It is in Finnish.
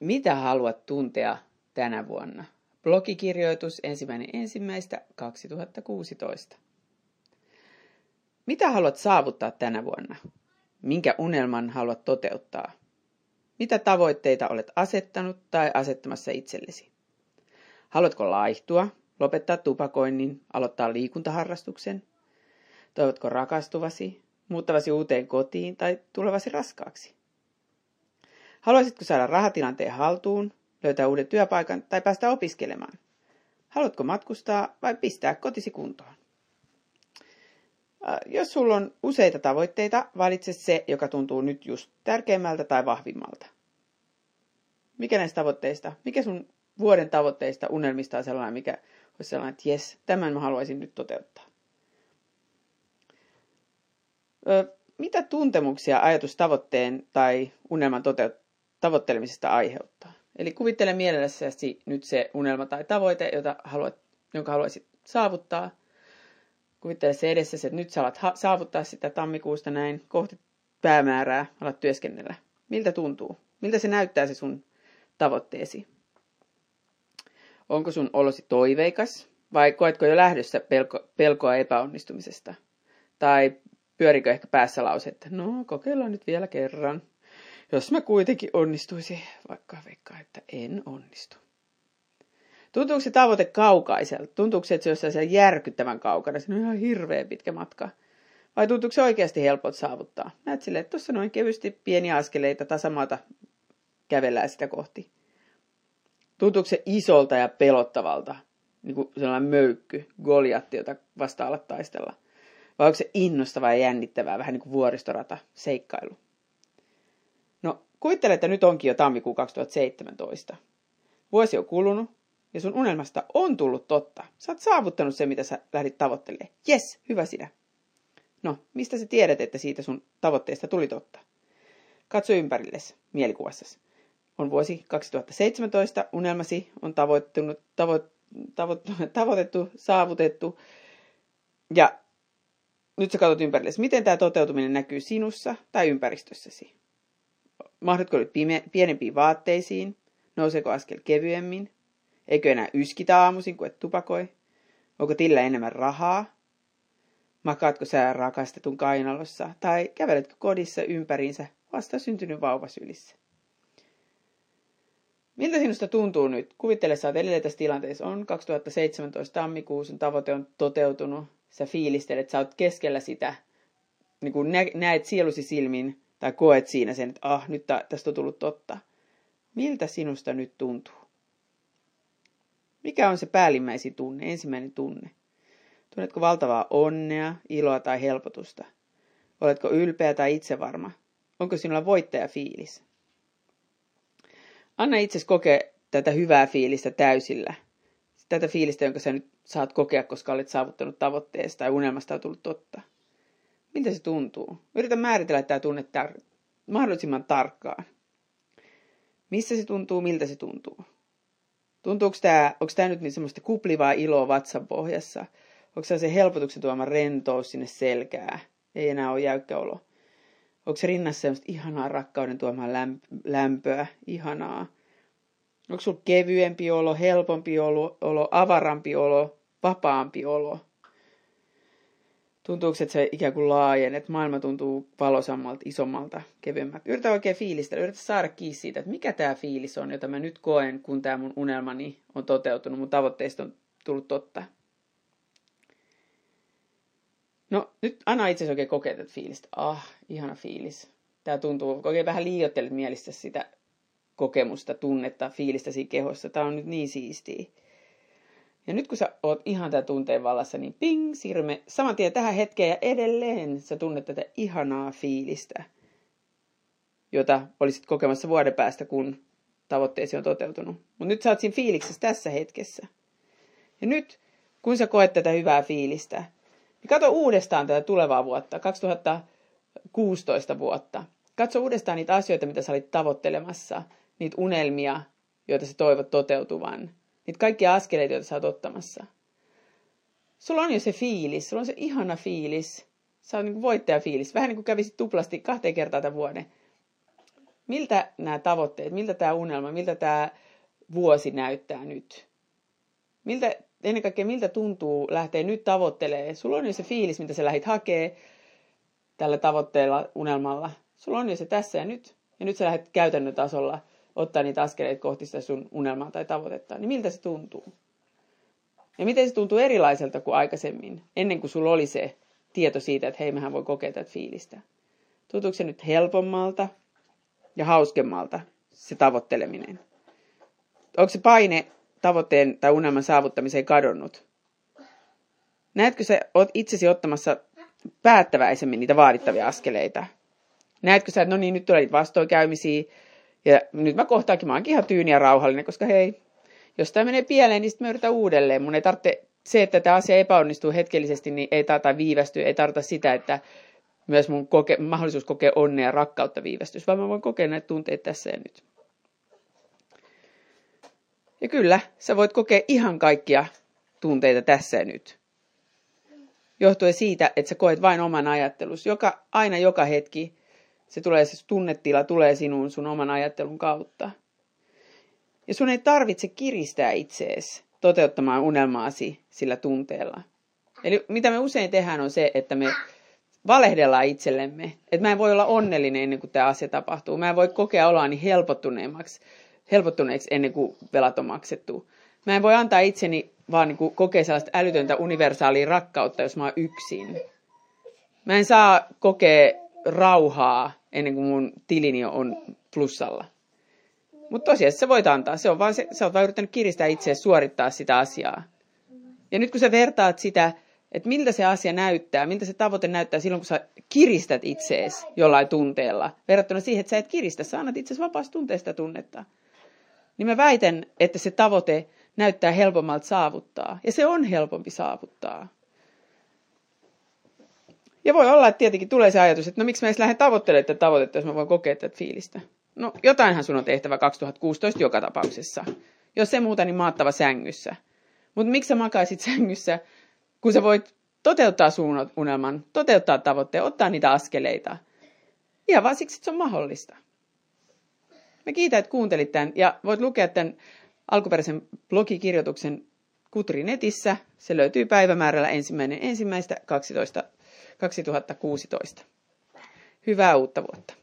Mitä haluat tuntea tänä vuonna? Blogikirjoitus ensimmäinen ensimmäistä 2016. Mitä haluat saavuttaa tänä vuonna? Minkä unelman haluat toteuttaa? Mitä tavoitteita olet asettanut tai asettamassa itsellesi? Haluatko laihtua, lopettaa tupakoinnin, aloittaa liikuntaharrastuksen? Toivotko rakastuvasi, muuttavasi uuteen kotiin tai tulevasi raskaaksi? Haluaisitko saada rahatilanteen haltuun, löytää uuden työpaikan tai päästä opiskelemaan? Haluatko matkustaa vai pistää kotisi kuntoon? Äh, jos sulla on useita tavoitteita, valitse se, joka tuntuu nyt just tärkeimmältä tai vahvimmalta. Mikä näistä tavoitteista, mikä sun vuoden tavoitteista, unelmista on sellainen, mikä olisi sellainen, että jes, tämän mä haluaisin nyt toteuttaa. Mitä tuntemuksia ajatus tavoitteen tai unelman toteut- tavoittelemisesta aiheuttaa? Eli kuvittele mielessäsi nyt se unelma tai tavoite, jota haluat, jonka haluaisit saavuttaa. Kuvittele se edessä, että nyt sä alat ha- saavuttaa sitä tammikuusta näin kohti päämäärää, alat työskennellä. Miltä tuntuu? Miltä se näyttää se sun tavoitteesi? Onko sun olosi toiveikas vai koetko jo lähdössä pelko, pelkoa epäonnistumisesta? Tai pyörikö ehkä päässä lause, että no kokeillaan nyt vielä kerran. Jos mä kuitenkin onnistuisin, vaikka veikkaa, että en onnistu. Tuntuuko se tavoite kaukaiselta? Tuntuuko se, että se on järkyttävän kaukana? Se on ihan hirveä pitkä matka. Vai tuntuuko se oikeasti helpot saavuttaa? Näet silleen, että tuossa noin kevyesti pieniä askeleita tasamaata kävellään sitä kohti. Tuntuuko se isolta ja pelottavalta? Niin kuin sellainen möykky, Goliatti, jota vastaan alat taistella. Vai onko se innostavaa ja jännittävää, vähän niin kuin vuoristorata, seikkailu? Kuvittele, että nyt onkin jo tammikuu 2017. Vuosi on kulunut, ja sun unelmasta on tullut totta. Sä oot saavuttanut se, mitä sä lähdit tavoittelemaan. Yes, hyvä sinä. No, mistä sä tiedät, että siitä sun tavoitteesta tuli totta? Katso ympärillesi, mielikuvassasi. On vuosi 2017, unelmasi on tavoittunut, tavo, tavo, tavoitettu, saavutettu. Ja nyt sä katsot ympärillesi, miten tämä toteutuminen näkyy sinussa tai ympäristössäsi. Mahdotko nyt pime- pienempiin vaatteisiin? Nouseeko askel kevyemmin? Eikö enää yskitä aamuisin, kun et tupakoi? Onko tillä enemmän rahaa? Makaatko sä rakastetun kainalossa tai käveletkö kodissa ympäriinsä vasta syntynyt vauva sylissä? Miltä sinusta tuntuu nyt? Kuvittele, sä oot tässä tilanteessa. On 2017 tammikuussa, tavoite on toteutunut. Sä fiilistelet, sä oot keskellä sitä. Niin kun näet sielusi silmin tai koet siinä sen, että ah, nyt tästä on tullut totta. Miltä sinusta nyt tuntuu? Mikä on se päällimmäisin tunne, ensimmäinen tunne? Tunnetko valtavaa onnea, iloa tai helpotusta? Oletko ylpeä tai itsevarma? Onko sinulla voittajafiilis? Anna itsesi kokea tätä hyvää fiilistä täysillä. Tätä fiilistä, jonka sä nyt saat kokea, koska olet saavuttanut tavoitteesta tai unelmasta on tullut totta. Miltä se tuntuu? Yritä määritellä tämä tunne tar- mahdollisimman tarkkaan. Missä se tuntuu, miltä se tuntuu? Tuntuuko tämä, onko tämä nyt niin semmoista kuplivaa iloa vatsan pohjassa? Onko se se helpotuksen tuoma rentous sinne selkää? Ei enää ole jäykkä olo. Onko se rinnassa semmoista ihanaa rakkauden tuomaa lämpöä, ihanaa? Onko sulla kevyempi olo, helpompi olo, olo, avarampi olo, vapaampi olo? Tuntuuko, että se ikään kuin laajen, että maailma tuntuu valosammalta, isommalta, kevyemmältä? Yritä oikein fiilistellä, yritä saada kiinni siitä, että mikä tämä fiilis on, jota mä nyt koen, kun tämä mun unelmani on toteutunut, mun tavoitteista on tullut totta. No nyt anna itse oikein kokea tätä fiilistä. Ah, ihana fiilis. Tämä tuntuu, oikein vähän liioittelet mielissä sitä kokemusta, tunnetta, fiilistä siinä kehossa. Tämä on nyt niin siistiä. Ja nyt kun sä oot ihan tämän tunteen vallassa, niin ping, siirrymme saman tien tähän hetkeen ja edelleen sä tunnet tätä ihanaa fiilistä, jota olisit kokemassa vuoden päästä, kun tavoitteesi on toteutunut. Mutta nyt sä oot siinä fiiliksessä tässä hetkessä. Ja nyt, kun sä koet tätä hyvää fiilistä, niin katso uudestaan tätä tulevaa vuotta, 2016 vuotta. Katso uudestaan niitä asioita, mitä sä olit tavoittelemassa, niitä unelmia, joita sä toivot toteutuvan – niitä kaikkia askeleita, joita sä oot ottamassa. Sulla on jo se fiilis, sulla on se ihana fiilis. Sä oot niin voittajafiilis. Vähän niin kuin kävisit tuplasti kahteen kertaa tämän vuoden. miltä nämä tavoitteet, miltä tämä unelma, miltä tämä vuosi näyttää nyt. Miltä, ennen kaikkea miltä tuntuu lähteä nyt tavoittelemaan. Sulla on jo se fiilis, mitä sä lähit hakee tällä tavoitteella, unelmalla. Sulla on jo se tässä ja nyt. Ja nyt sä lähdet käytännön tasolla ottaa niitä askeleita kohti sitä sun unelmaa tai tavoitetta. Niin miltä se tuntuu? Ja miten se tuntuu erilaiselta kuin aikaisemmin, ennen kuin sulla oli se tieto siitä, että hei, mehän voi kokea tätä fiilistä. Tuntuuko se nyt helpommalta ja hauskemmalta se tavoitteleminen? Onko se paine tavoitteen tai unelman saavuttamiseen kadonnut? Näetkö sä oot itsesi ottamassa päättäväisemmin niitä vaadittavia askeleita? Näetkö sä, että no niin, nyt tulee niitä vastoinkäymisiä, ja nyt mä kohtaakin, mä oonkin ihan tyyni ja rauhallinen, koska hei, jos tämä menee pieleen, niin sitten mä yritän uudelleen. Mun ei tarvitse, se, että tämä asia epäonnistuu hetkellisesti, niin ei tarvita viivästyä, ei tarvita sitä, että myös mun koke, mahdollisuus kokea onnea ja rakkautta viivästys, vaan mä voin kokea näitä tunteita tässä ja nyt. Ja kyllä, sä voit kokea ihan kaikkia tunteita tässä ja nyt. Johtuen siitä, että sä koet vain oman ajattelus. Joka, aina joka hetki se tulee, se tunnetila tulee sinuun sun oman ajattelun kautta. Ja sun ei tarvitse kiristää itseesi toteuttamaan unelmaasi sillä tunteella. Eli mitä me usein tehdään on se, että me valehdellaan itsellemme, että mä en voi olla onnellinen ennen kuin tämä asia tapahtuu. Mä en voi kokea oloani helpottuneemmaksi, helpottuneeksi ennen kuin velat on maksettu. Mä en voi antaa itseni vaan niin kuin kokea sellaista älytöntä universaalia rakkautta, jos mä oon yksin. Mä en saa kokea rauhaa ennen kuin mun tilini on plussalla. Mutta tosiaan se voit antaa. Se on vaan se, sä oot vaan yrittänyt kiristää itseä suorittaa sitä asiaa. Ja nyt kun sä vertaat sitä, että miltä se asia näyttää, miltä se tavoite näyttää silloin, kun sä kiristät itseesi jollain tunteella, verrattuna siihen, että sä et kiristä, sä annat itseesi vapaasta tunteesta tunnetta. Niin mä väitän, että se tavoite näyttää helpommalta saavuttaa. Ja se on helpompi saavuttaa. Ja voi olla, että tietenkin tulee se ajatus, että no miksi mä edes lähden tavoittelemaan tätä tavoitetta, jos mä voin kokea tätä fiilistä. No jotainhan sun on tehtävä 2016 joka tapauksessa. Jos se muuta, niin maattava sängyssä. Mutta miksi sä makaisit sängyssä, kun sä voit toteuttaa sun unelman, toteuttaa tavoitteen, ottaa niitä askeleita. Ihan vaan siksi, että se on mahdollista. Mä kiitän, että kuuntelit tämän ja voit lukea tämän alkuperäisen blogikirjoituksen Kutri netissä. Se löytyy päivämäärällä ensimmäinen ensimmäistä 12, 2016. Hyvää uutta vuotta!